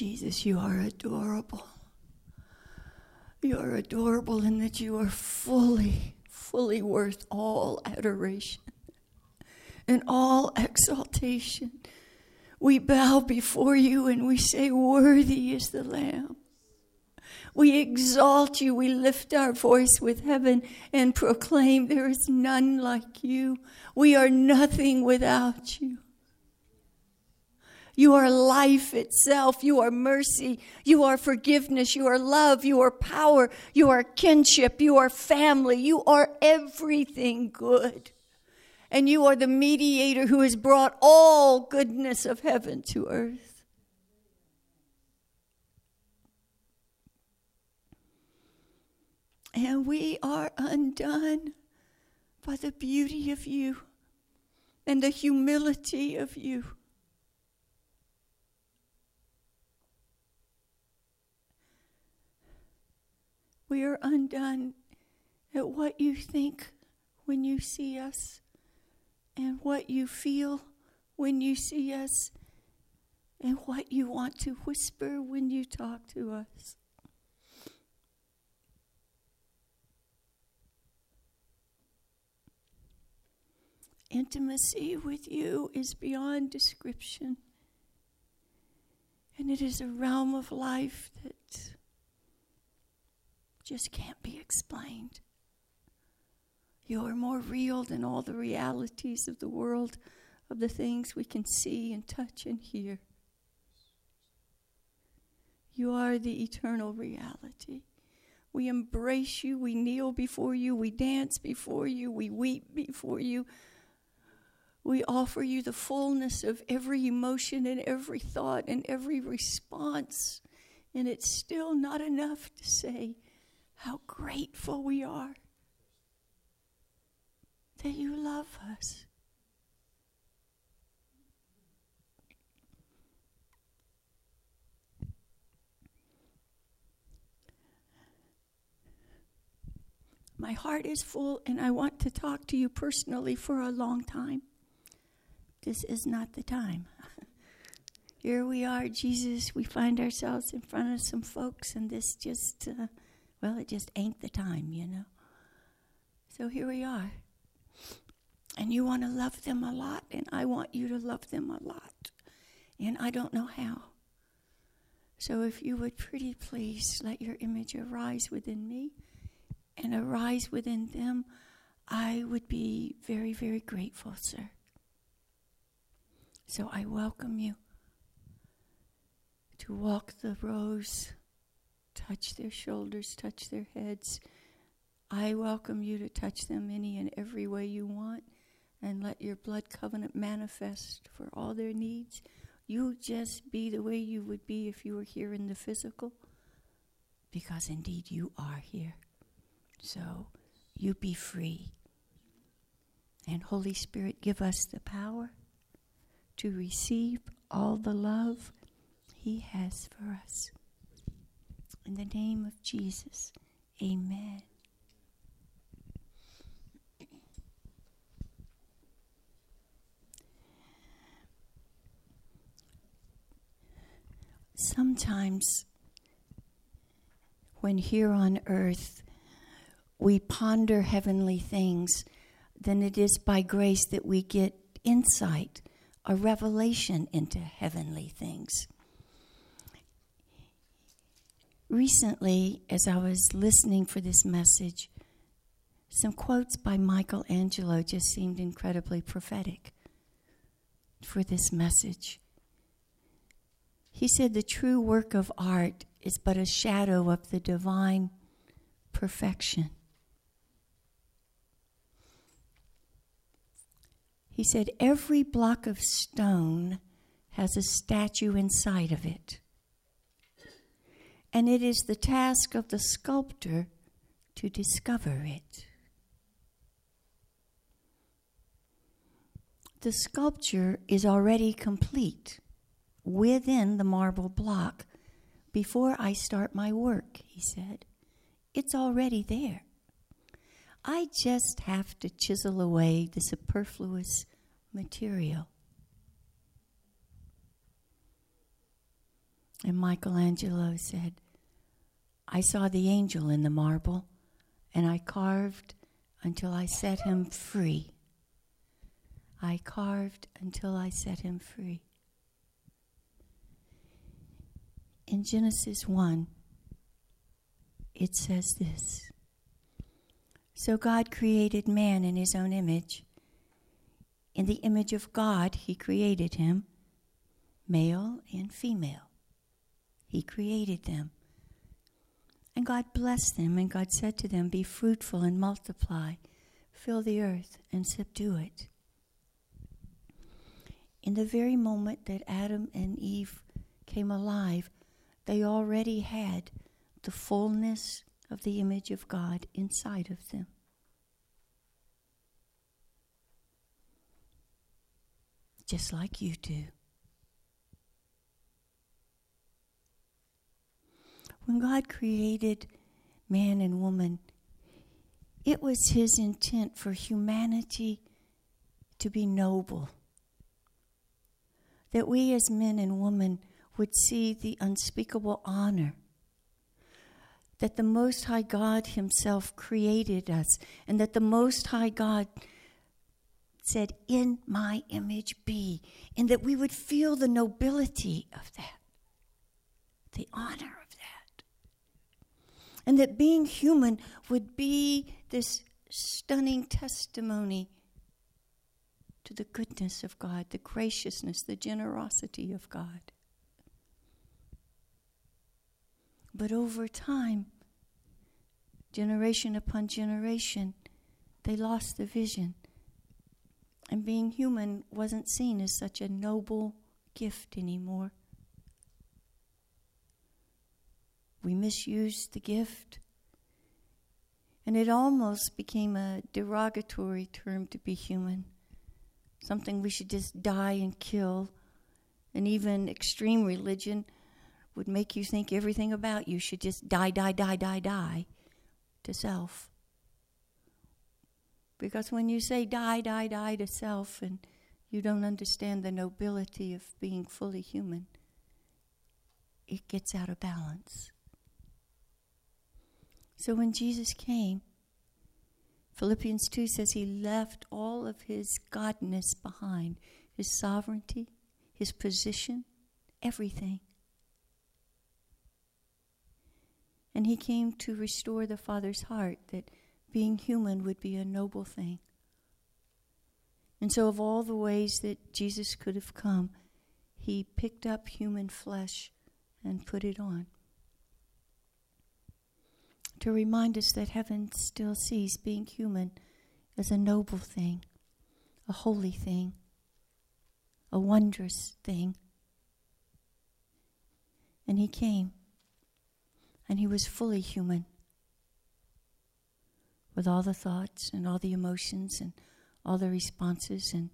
Jesus, you are adorable. You are adorable in that you are fully, fully worth all adoration and all exaltation. We bow before you and we say, Worthy is the Lamb. We exalt you. We lift our voice with heaven and proclaim, There is none like you. We are nothing without you. You are life itself. You are mercy. You are forgiveness. You are love. You are power. You are kinship. You are family. You are everything good. And you are the mediator who has brought all goodness of heaven to earth. And we are undone by the beauty of you and the humility of you. We are undone at what you think when you see us, and what you feel when you see us, and what you want to whisper when you talk to us. Intimacy with you is beyond description. And it is a realm of life that just can't be explained. You are more real than all the realities of the world, of the things we can see and touch and hear. You are the eternal reality. We embrace you, we kneel before you, we dance before you, we weep before you. We offer you the fullness of every emotion and every thought and every response. And it's still not enough to say, how grateful we are that you love us. My heart is full, and I want to talk to you personally for a long time. This is not the time. Here we are, Jesus. We find ourselves in front of some folks, and this just. Uh, well, it just ain't the time, you know. So here we are. And you want to love them a lot, and I want you to love them a lot. And I don't know how. So if you would pretty please let your image arise within me and arise within them, I would be very, very grateful, sir. So I welcome you to walk the rows touch their shoulders, touch their heads. I welcome you to touch them any and every way you want and let your blood covenant manifest for all their needs. You just be the way you would be if you were here in the physical, because indeed you are here. So you be free. And Holy Spirit, give us the power to receive all the love He has for us. In the name of Jesus, amen. Sometimes, when here on earth we ponder heavenly things, then it is by grace that we get insight, a revelation into heavenly things recently, as I was listening for this message, some quotes by Michelangelo just seemed incredibly prophetic for this message. He said, The true work of art is but a shadow of the divine perfection. He said, Every block of stone has a statue inside of it and it is the task of the sculptor to discover it. The sculpture is already complete within the marble block before I start my work, he said. It's already there. I just have to chisel away the superfluous material. And Michelangelo said, I saw the angel in the marble, and I carved until I set him free. I carved until I set him free. In Genesis 1, it says this So God created man in his own image. In the image of God, he created him, male and female. He created them. And God blessed them, and God said to them, Be fruitful and multiply, fill the earth and subdue it. In the very moment that Adam and Eve came alive, they already had the fullness of the image of God inside of them. Just like you do. When God created man and woman, it was his intent for humanity to be noble. That we as men and women would see the unspeakable honor that the Most High God Himself created us, and that the Most High God said, In my image be, and that we would feel the nobility of that, the honor and that being human would be this stunning testimony to the goodness of God, the graciousness, the generosity of God. But over time, generation upon generation, they lost the vision. And being human wasn't seen as such a noble gift anymore. We misused the gift. And it almost became a derogatory term to be human, something we should just die and kill. And even extreme religion would make you think everything about you should just die, die, die, die, die to self. Because when you say die, die, die to self, and you don't understand the nobility of being fully human, it gets out of balance. So when Jesus came, Philippians 2 says he left all of his godness behind his sovereignty, his position, everything. And he came to restore the Father's heart that being human would be a noble thing. And so, of all the ways that Jesus could have come, he picked up human flesh and put it on to remind us that heaven still sees being human as a noble thing, a holy thing, a wondrous thing. And he came, and he was fully human, with all the thoughts and all the emotions and all the responses and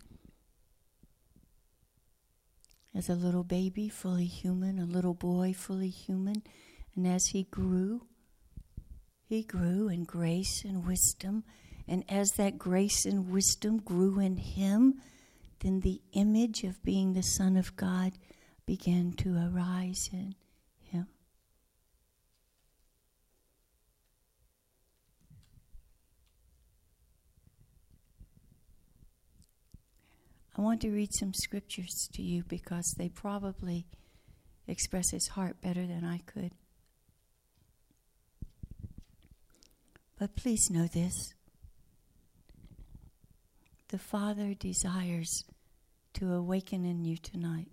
as a little baby, fully human, a little boy, fully human. And as he grew, he grew in grace and wisdom. And as that grace and wisdom grew in him, then the image of being the Son of God began to arise in him. I want to read some scriptures to you because they probably express his heart better than I could. But please know this the Father desires to awaken in you tonight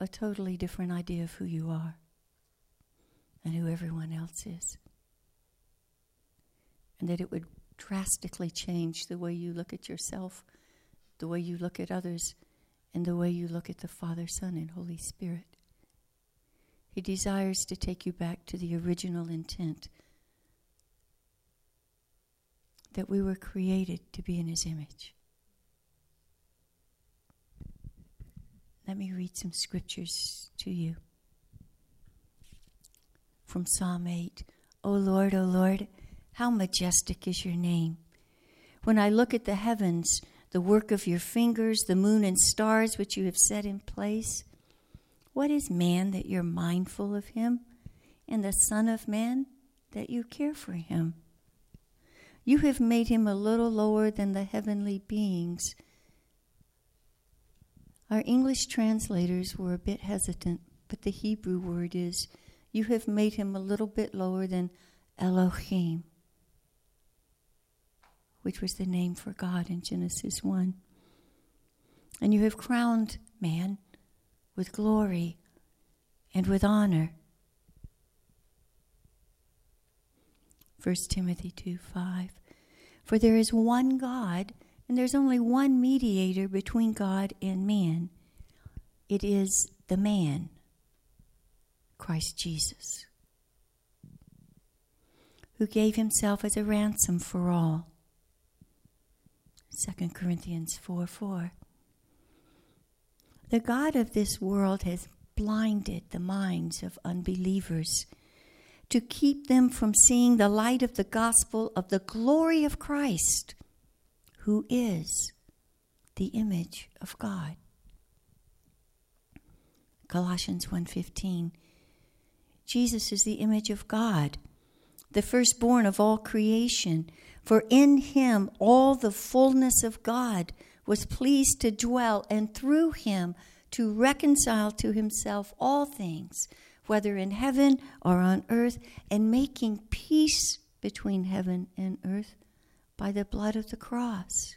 a totally different idea of who you are and who everyone else is. And that it would drastically change the way you look at yourself, the way you look at others, and the way you look at the Father, Son, and Holy Spirit. He desires to take you back to the original intent that we were created to be in His image. Let me read some scriptures to you. From Psalm 8 O Lord, O Lord, how majestic is your name. When I look at the heavens, the work of your fingers, the moon and stars which you have set in place, What is man that you're mindful of him, and the Son of Man that you care for him? You have made him a little lower than the heavenly beings. Our English translators were a bit hesitant, but the Hebrew word is, You have made him a little bit lower than Elohim, which was the name for God in Genesis 1. And you have crowned man with glory and with honor 1 Timothy 2 5. For there is one God, and there's only one mediator between God and man. It is the man, Christ Jesus, who gave himself as a ransom for all. 2 Corinthians 4 4. The God of this world has blinded the minds of unbelievers to keep them from seeing the light of the gospel of the glory of Christ, who is the image of God. Colossians 1:15 Jesus is the image of God, the firstborn of all creation, for in him all the fullness of God was pleased to dwell and through him to reconcile to himself all things whether in heaven or on earth, and making peace between heaven and earth by the blood of the cross.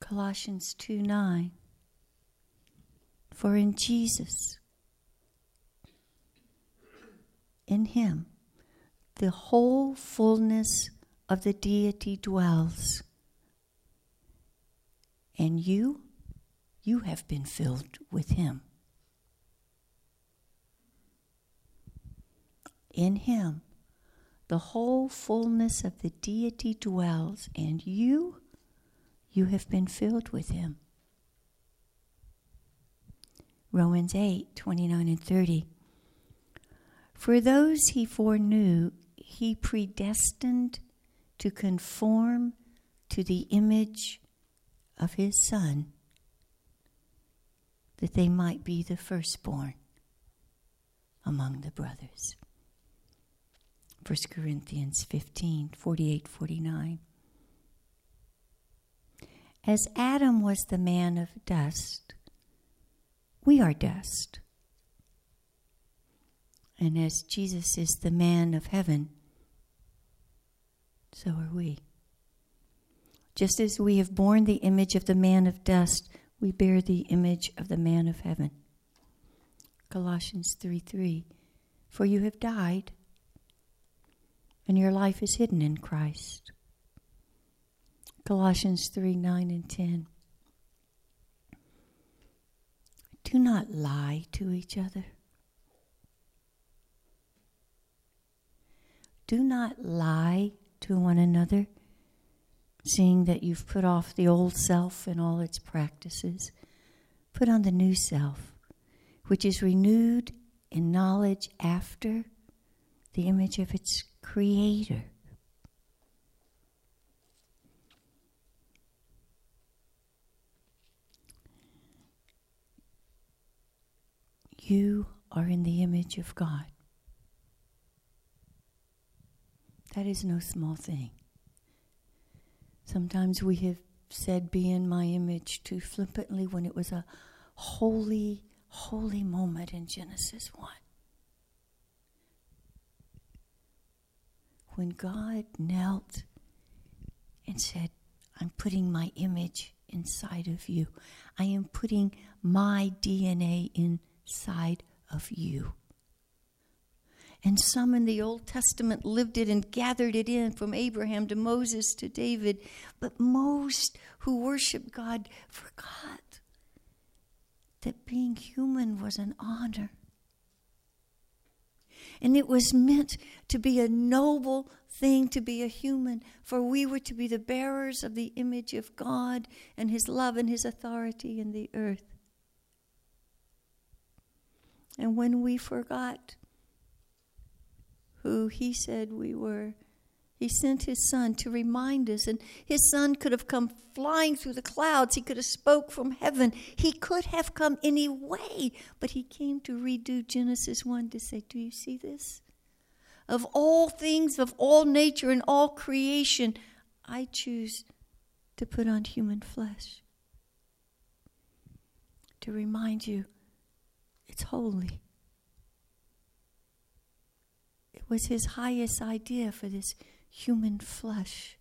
Colossians 2 9. For in Jesus, in Him, the whole fullness of the deity dwells. And you, you have been filled with Him. In him, the whole fullness of the deity dwells, and you, you have been filled with him. Romans 8 29 and 30. For those he foreknew, he predestined to conform to the image of his Son, that they might be the firstborn among the brothers. 1 Corinthians 15 48 49. As Adam was the man of dust, we are dust. And as Jesus is the man of heaven, so are we. Just as we have borne the image of the man of dust, we bear the image of the man of heaven. Colossians 3 3. For you have died and your life is hidden in Christ. Colossians 3 9 and 10. Do not lie to each other. Do not lie to one another, seeing that you've put off the old self and all its practices. Put on the new self, which is renewed in knowledge after the image of its creator. You are in the image of God. That is no small thing. Sometimes we have said, Be in my image too flippantly when it was a holy, holy moment in Genesis 1. When God knelt and said, I'm putting my image inside of you, I am putting my DNA inside of you. And some in the Old Testament lived it and gathered it in from Abraham to Moses to David. But most who worshiped God forgot that being human was an honor and it was meant to be a noble thing to be a human, for we were to be the bearers of the image of God and His love and His authority in the earth. And when we forgot who He said we were, He sent his son to remind us, and his son could have come flying through the clouds. He could have spoke from heaven. He could have come any way, but he came to redo Genesis 1 to say, Do you see this? Of all things, of all nature and all creation, I choose to put on human flesh. To remind you, it's holy. It was his highest idea for this human flesh,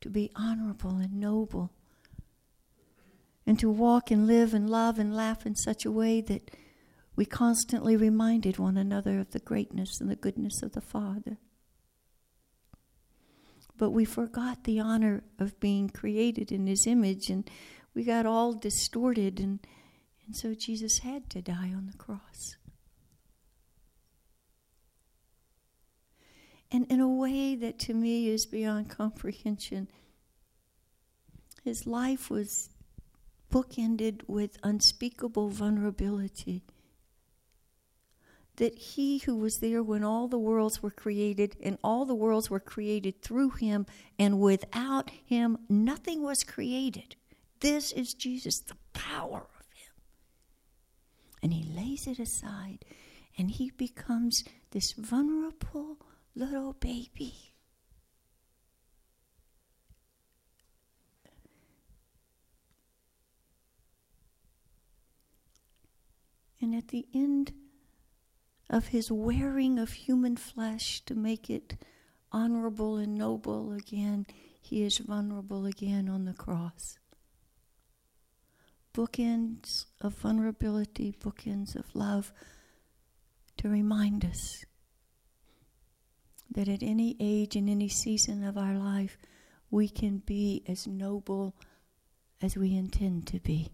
to be honorable and noble, and to walk and live and love and laugh in such a way that we constantly reminded one another of the greatness and the goodness of the Father. But we forgot the honor of being created in His image, and we got all distorted, and, and so Jesus had to die on the cross. And in a way that to me is beyond comprehension. His life was bookended with unspeakable vulnerability. That he who was there when all the worlds were created, and all the worlds were created through him, and without him nothing was created. This is Jesus, the power of him. And he lays it aside, and he becomes this vulnerable, little baby. And at the end of his wearing of human flesh to make it honorable and noble again, he is vulnerable again on the cross. Bookends of vulnerability, bookends of love to remind us that at any age and any season of our life, we can be as noble as we intend to be.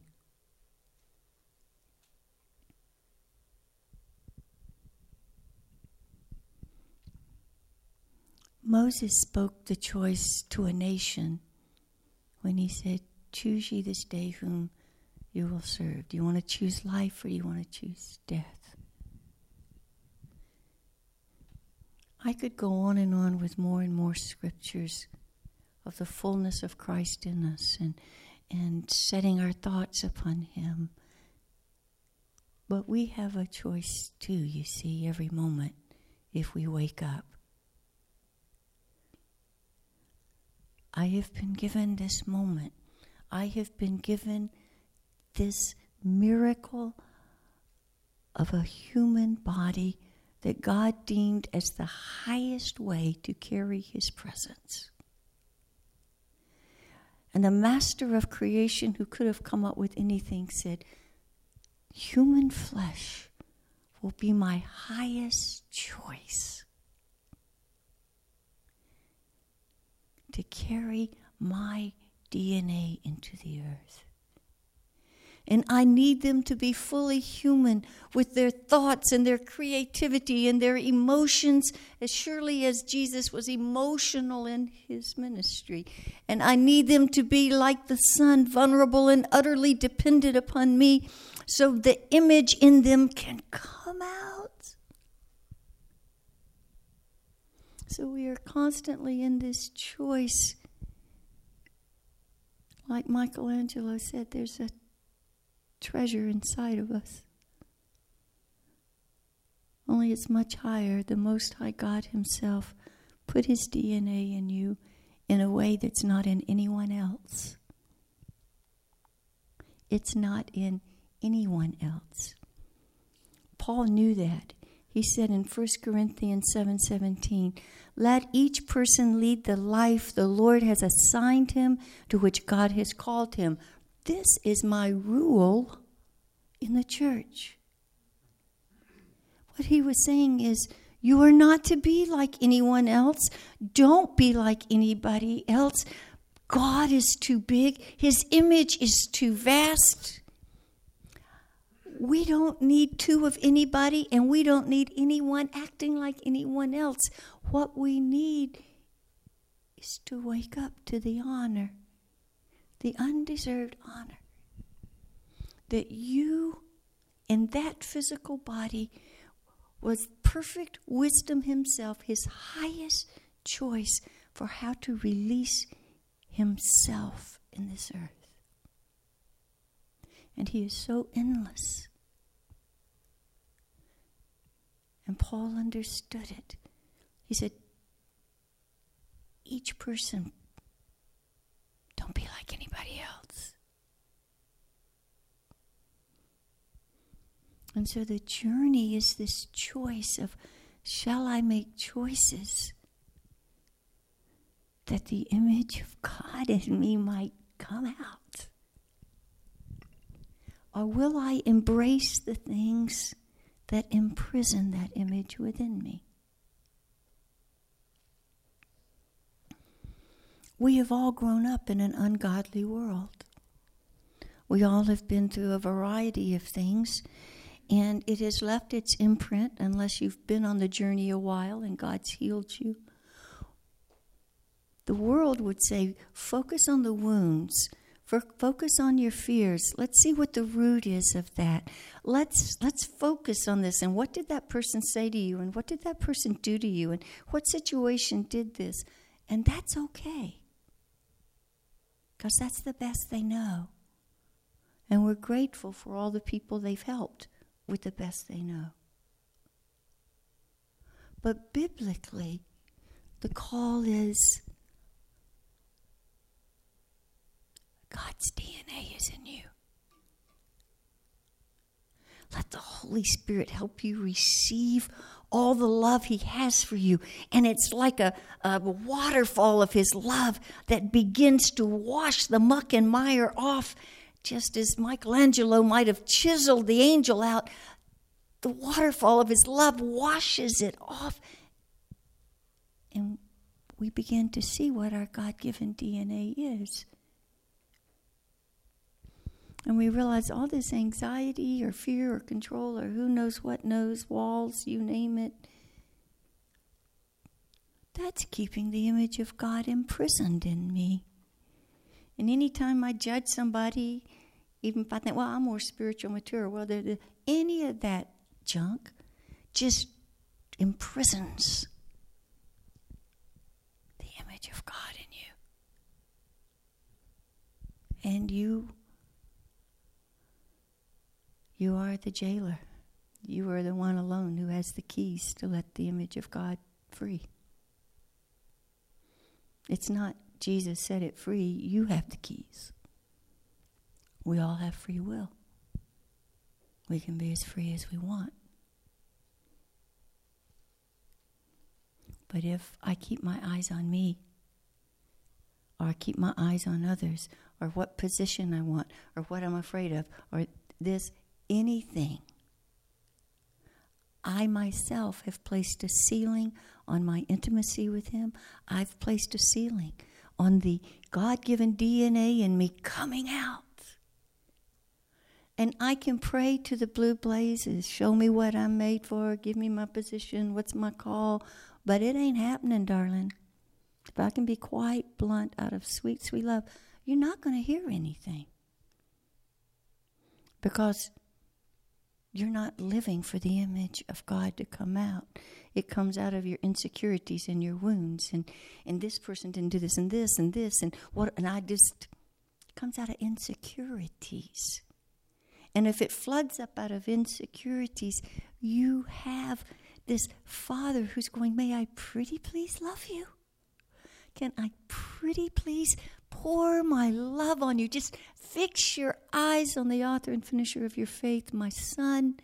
Moses spoke the choice to a nation when he said, Choose ye this day whom you will serve. Do you want to choose life or do you want to choose death? I could go on and on with more and more scriptures of the fullness of Christ in us and, and setting our thoughts upon Him. But we have a choice too, you see, every moment if we wake up. I have been given this moment. I have been given this miracle of a human body that God deemed as the highest way to carry his presence. And the master of creation, who could have come up with anything, said, Human flesh will be my highest choice to carry my DNA into the earth and I need them to be fully human with their thoughts and their creativity and their emotions, as surely as Jesus was emotional in his ministry. And I need them to be like the Son, vulnerable and utterly dependent upon me, so the image in them can come out. So we are constantly in this choice. Like Michelangelo said, there's a treasure inside of us. Only it's much higher. The Most High God Himself put His DNA in you in a way that's not in anyone else. It's not in anyone else. Paul knew that. He said in 1 Corinthians 7:17, "Let each person lead the life the Lord has assigned him to which God has called him, this is my rule in the church. What he was saying is, you are not to be like anyone else. Don't be like anybody else. God is too big, His image is too vast. We don't need two of anybody, and we don't need anyone acting like anyone else. What we need is to wake up to the honor the undeserved honor that you in that physical body was perfect wisdom himself, his highest choice for how to release Himself in this earth. And He is so endless. And Paul understood it. He said, each person, don't be like anybody else. And so the journey is this choice of shall I make choices that the image of God in me might come out? Or will I embrace the things that imprison that image within me? We have all grown up in an ungodly world. We all have been through a variety of things, and it has left its imprint unless you've been on the journey a while and God's healed you. The world would say, focus on the wounds. Focus on your fears. Let's see what the root is of that. Let's let's focus on this. And what did that person say to you? And what did that person do to you? And what situation did this? And that's okay because that's the best they know. And we're grateful for all the people they've helped with the best they know. But biblically, the call is God's DNA is in you. Let the Holy Spirit help you receive all the love He has for you. And it's like a, a waterfall of His love that begins to wash the muck and mire off, just as Michelangelo might have chiseled the angel out. The waterfall of His love washes it off. And we begin to see what our God given DNA is. And we realize all this anxiety or fear or control or who knows what knows, walls, you name it, that's keeping the image of God imprisoned in me. And anytime I judge somebody, even if I think, well, I'm more spiritual mature, well, any of that junk just imprisons the image of God in you. And you you are the jailer. You are the one alone who has the keys to let the image of God free. It's not Jesus set it free, you have the keys. We all have free will. We can be as free as we want. But if I keep my eyes on me, or I keep my eyes on others, or what position I want, or what I'm afraid of, or this, anything. I myself have placed a ceiling on my intimacy with Him. I've placed a ceiling on the God given DNA in me coming out. And I can pray to the blue blazes show me what I'm made for, give me my position, what's my call. But it ain't happening, darling. If I can be quite blunt out of sweet, sweet love, you're not going to hear anything. Because you're not living for the image of God to come out. It comes out of your insecurities and your wounds and and this person didn't do this and this and this and what and I just comes out of insecurities. And if it floods up out of insecurities, you have this father who's going, May I pretty please love you? Can I pretty please pour my love on you. Just fix your eyes on the author and finisher of your faith, my son,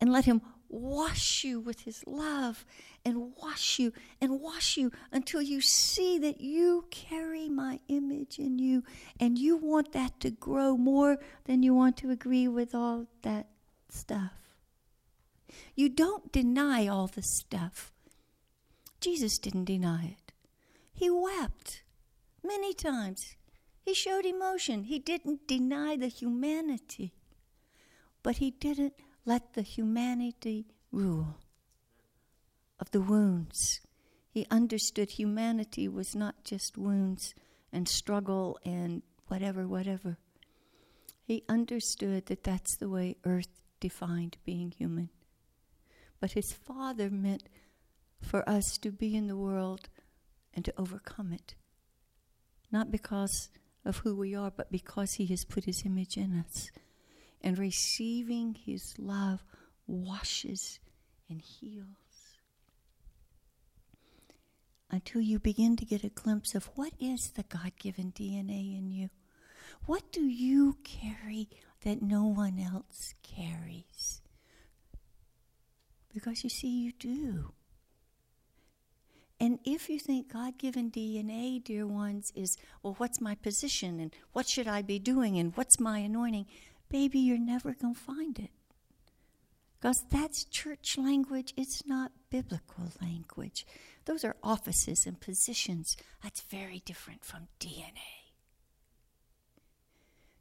and let him wash you with his love and wash you and wash you until you see that you carry my image in you and you want that to grow more than you want to agree with all that stuff. You don't deny all the stuff. Jesus didn't deny it. He wept many times. He showed emotion. He didn't deny the humanity, but he didn't let the humanity rule of the wounds. He understood humanity was not just wounds and struggle and whatever, whatever. He understood that that's the way earth defined being human. But his father meant for us to be in the world and to overcome it. Not because of who we are, but because He has put His image in us. And receiving His love washes and heals. Until you begin to get a glimpse of what is the God given DNA in you. What do you carry that no one else carries? Because you see, you do. And if you think God given DNA, dear ones, is, well, what's my position and what should I be doing and what's my anointing, baby, you're never going to find it. Because that's church language, it's not biblical language. Those are offices and positions. That's very different from DNA.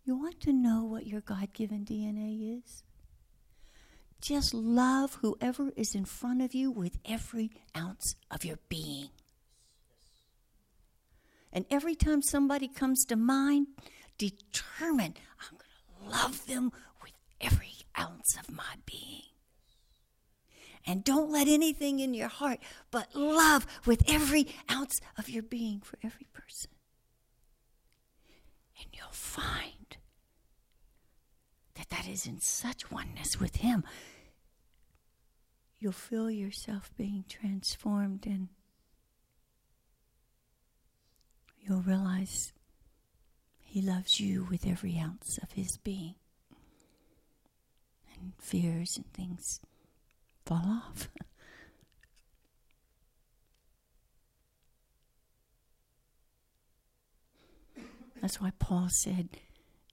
You want to know what your God given DNA is? Just love whoever is in front of you with every ounce of your being. And every time somebody comes to mind, determine I'm going to love them with every ounce of my being. And don't let anything in your heart but love with every ounce of your being for every person. And you'll find that that is in such oneness with Him. You'll feel yourself being transformed and you'll realize He loves you with every ounce of His being. And fears and things fall off. That's why Paul said,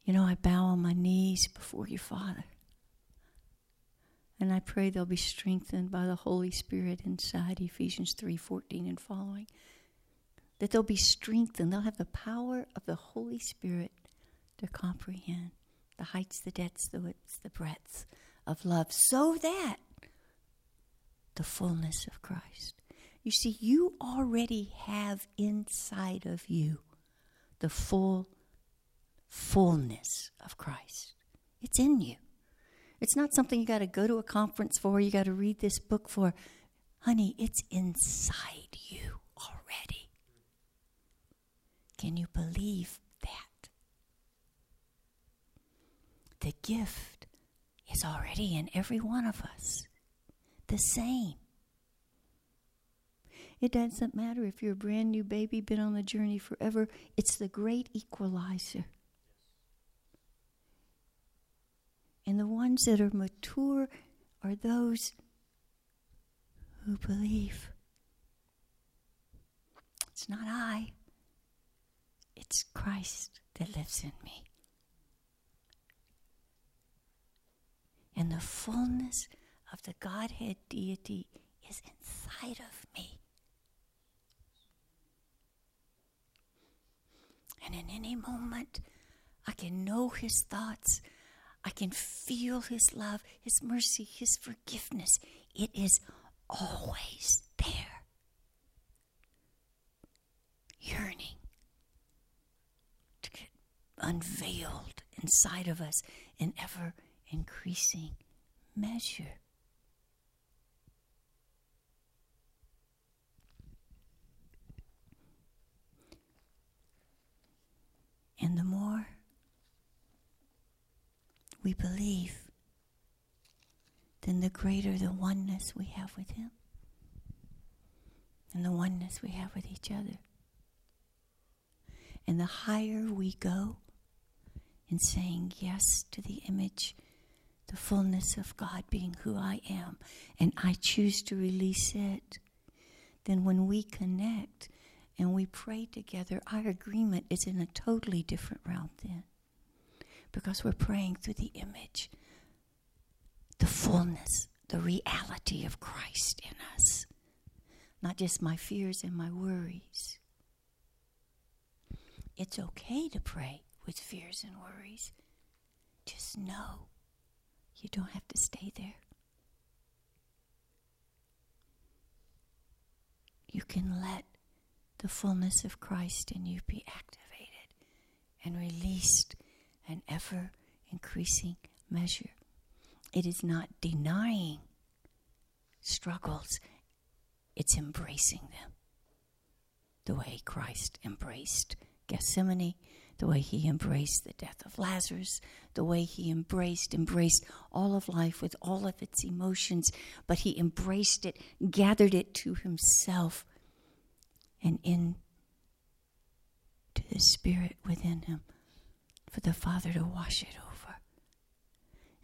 You know, I bow on my knees before your Father. And I pray they'll be strengthened by the Holy Spirit inside Ephesians 3:14 and following. That they'll be strengthened. They'll have the power of the Holy Spirit to comprehend the heights, the depths, the widths, the breadths of love, so that the fullness of Christ. You see, you already have inside of you the full fullness of Christ. It's in you. It's not something you got to go to a conference for, you got to read this book for. Honey, it's inside you already. Can you believe that? The gift is already in every one of us the same. It doesn't matter if you're a brand new baby, been on the journey forever, it's the great equalizer. And the ones that are mature are those who believe. It's not I, it's Christ that lives in me. And the fullness of the Godhead deity is inside of me. And in any moment, I can know his thoughts. I can feel his love, his mercy, his forgiveness. It is always there. Yearning to get unveiled inside of us in ever increasing measure. And the more we believe, then the greater the oneness we have with Him and the oneness we have with each other. And the higher we go in saying yes to the image, the fullness of God being who I am, and I choose to release it, then when we connect, and we pray together, our agreement is in a totally different realm then. Because we're praying through the image, the fullness, the reality of Christ in us, not just my fears and my worries. It's okay to pray with fears and worries. Just know you don't have to stay there. You can let the fullness of Christ in you be activated and released an ever increasing measure. It is not denying struggles, it's embracing them. the way Christ embraced Gethsemane, the way he embraced the death of Lazarus, the way he embraced, embraced all of life with all of its emotions, but he embraced it, gathered it to himself, and in to the Spirit within him for the Father to wash it over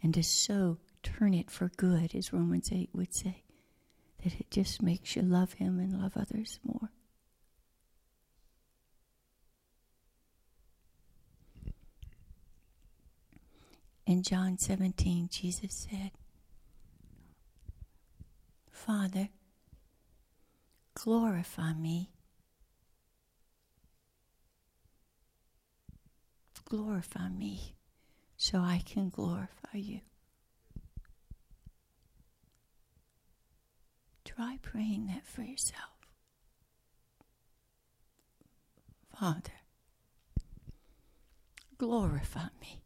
and to so turn it for good, as Romans 8 would say, that it just makes you love him and love others more. In John 17, Jesus said, Father, glorify me. Glorify me so I can glorify you. Try praying that for yourself. Father, glorify me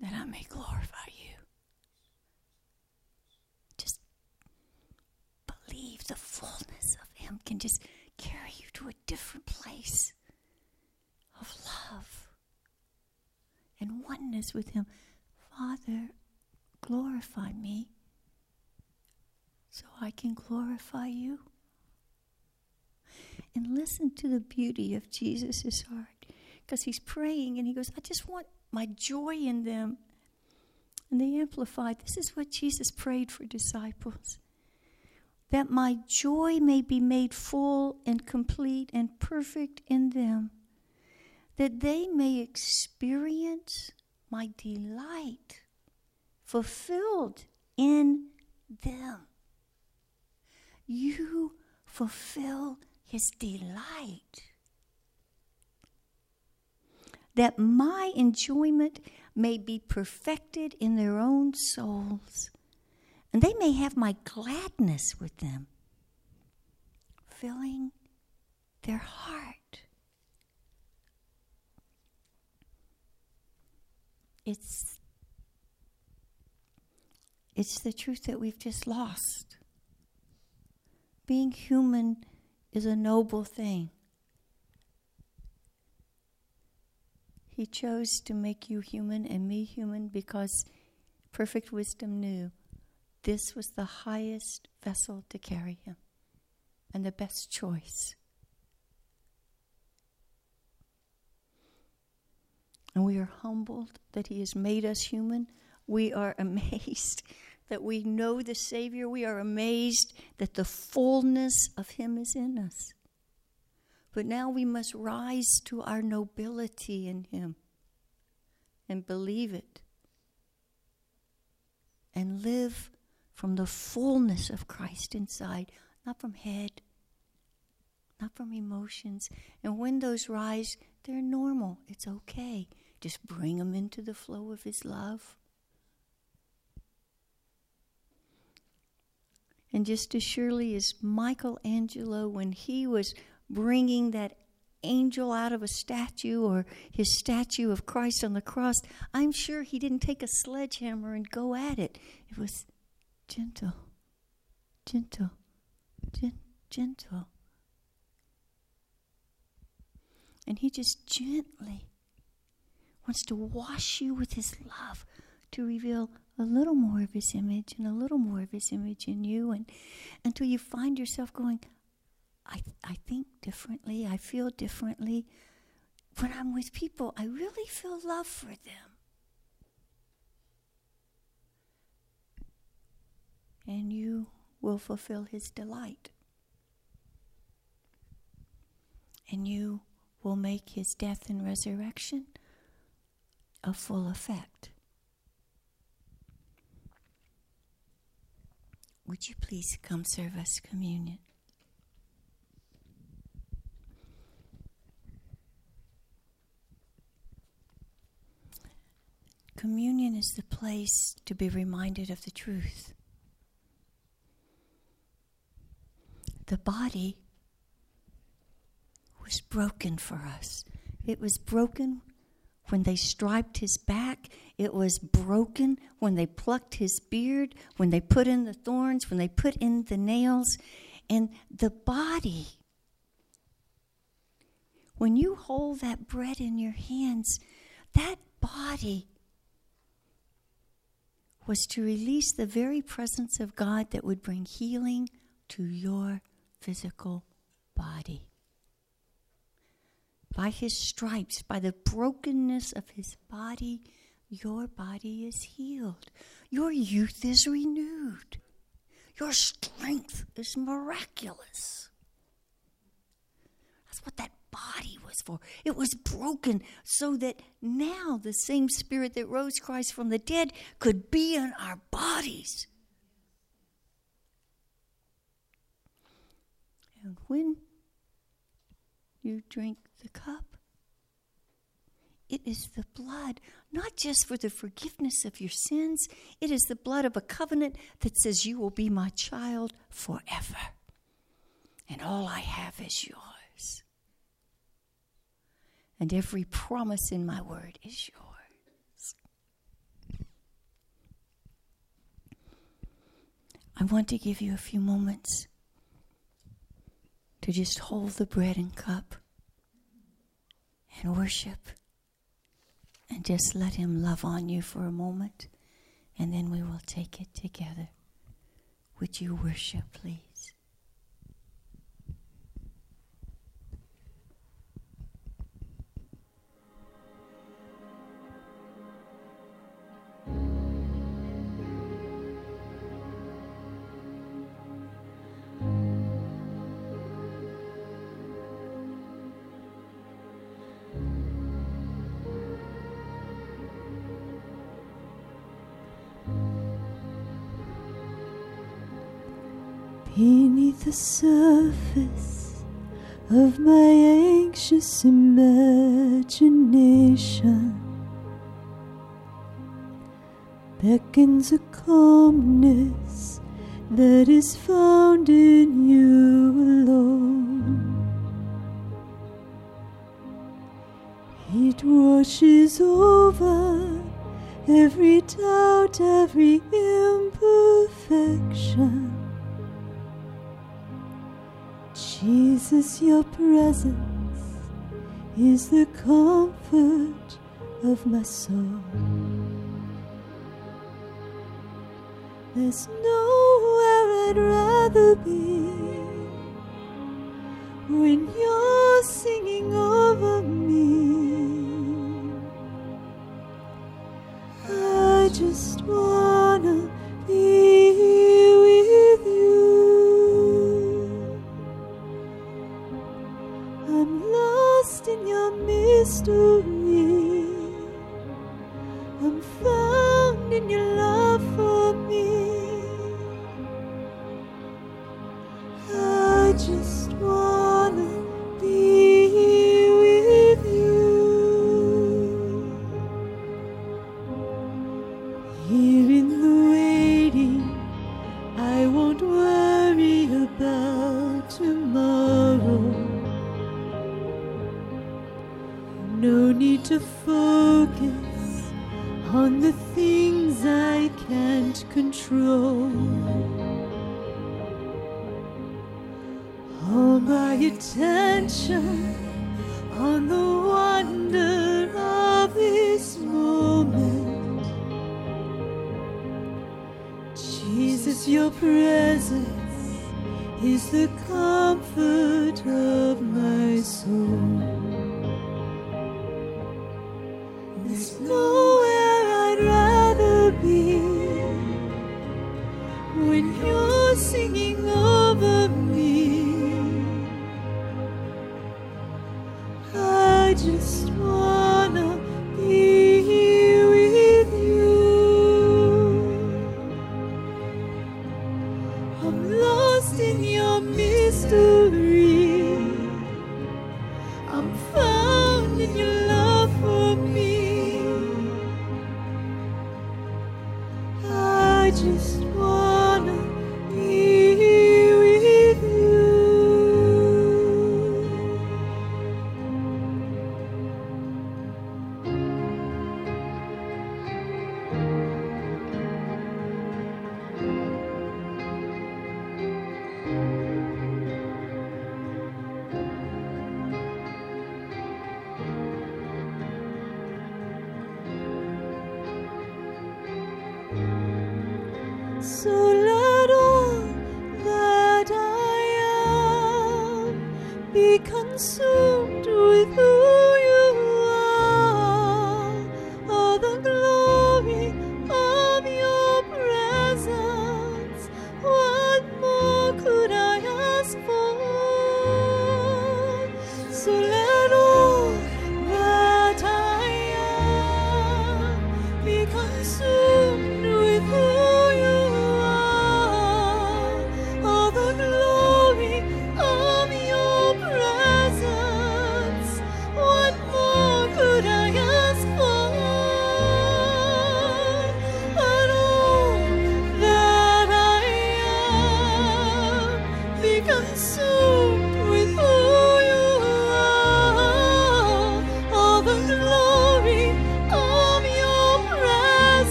that I may glorify you. Just believe the fullness of Him can just carry you to a different place of love and oneness with Him. Father, glorify me so I can glorify you. And listen to the beauty of Jesus' heart because he's praying and he goes, I just want my joy in them. And the Amplified this is what Jesus prayed for disciples that my joy may be made full and complete and perfect in them, that they may experience my delight fulfilled in them. You fulfill his delight that my enjoyment may be perfected in their own souls, and they may have my gladness with them, filling their heart. It's it's the truth that we've just lost. Being human is a noble thing. He chose to make you human and me human because perfect wisdom knew this was the highest vessel to carry him and the best choice. And we are humbled that He has made us human. We are amazed that we know the Savior. We are amazed that the fullness of Him is in us. But now we must rise to our nobility in Him and believe it and live from the fullness of Christ inside, not from head, not from emotions. And when those rise, they're normal. It's okay. Just bring them into the flow of His love. And just as surely as Michelangelo, when he was bringing that angel out of a statue or his statue of Christ on the cross, I'm sure he didn't take a sledgehammer and go at it. It was gentle, gentle, gen- gentle. And he just gently wants to wash you with his love to reveal a little more of his image and a little more of his image in you and until you find yourself going I, I think differently, I feel differently. When I'm with people, I really feel love for them. And you will fulfill his delight. And you will make his death and resurrection a full effect. Would you please come serve us communion? Communion is the place to be reminded of the truth. The body was broken for us. It was broken when they striped his back. It was broken when they plucked his beard, when they put in the thorns, when they put in the nails. And the body, when you hold that bread in your hands, that body was to release the very presence of God that would bring healing to your physical body. By his stripes, by the brokenness of his body, your body is healed. Your youth is renewed. Your strength is miraculous. That's what that body was for. It was broken so that now the same spirit that rose Christ from the dead could be in our bodies. And when you drink the cup, it is the blood, not just for the forgiveness of your sins, it is the blood of a covenant that says, You will be my child forever. And all I have is yours. And every promise in my word is yours. I want to give you a few moments to just hold the bread and cup and worship and just let Him love on you for a moment, and then we will take it together. Would you worship, please? The surface of my anxious imagination beckons a calmness that is found in you alone. It washes over every doubt, every imperfection. Jesus, your presence is the comfort of my soul. There's nowhere I'd rather be when you're singing over me. I just wanna be mystery. I'm found in your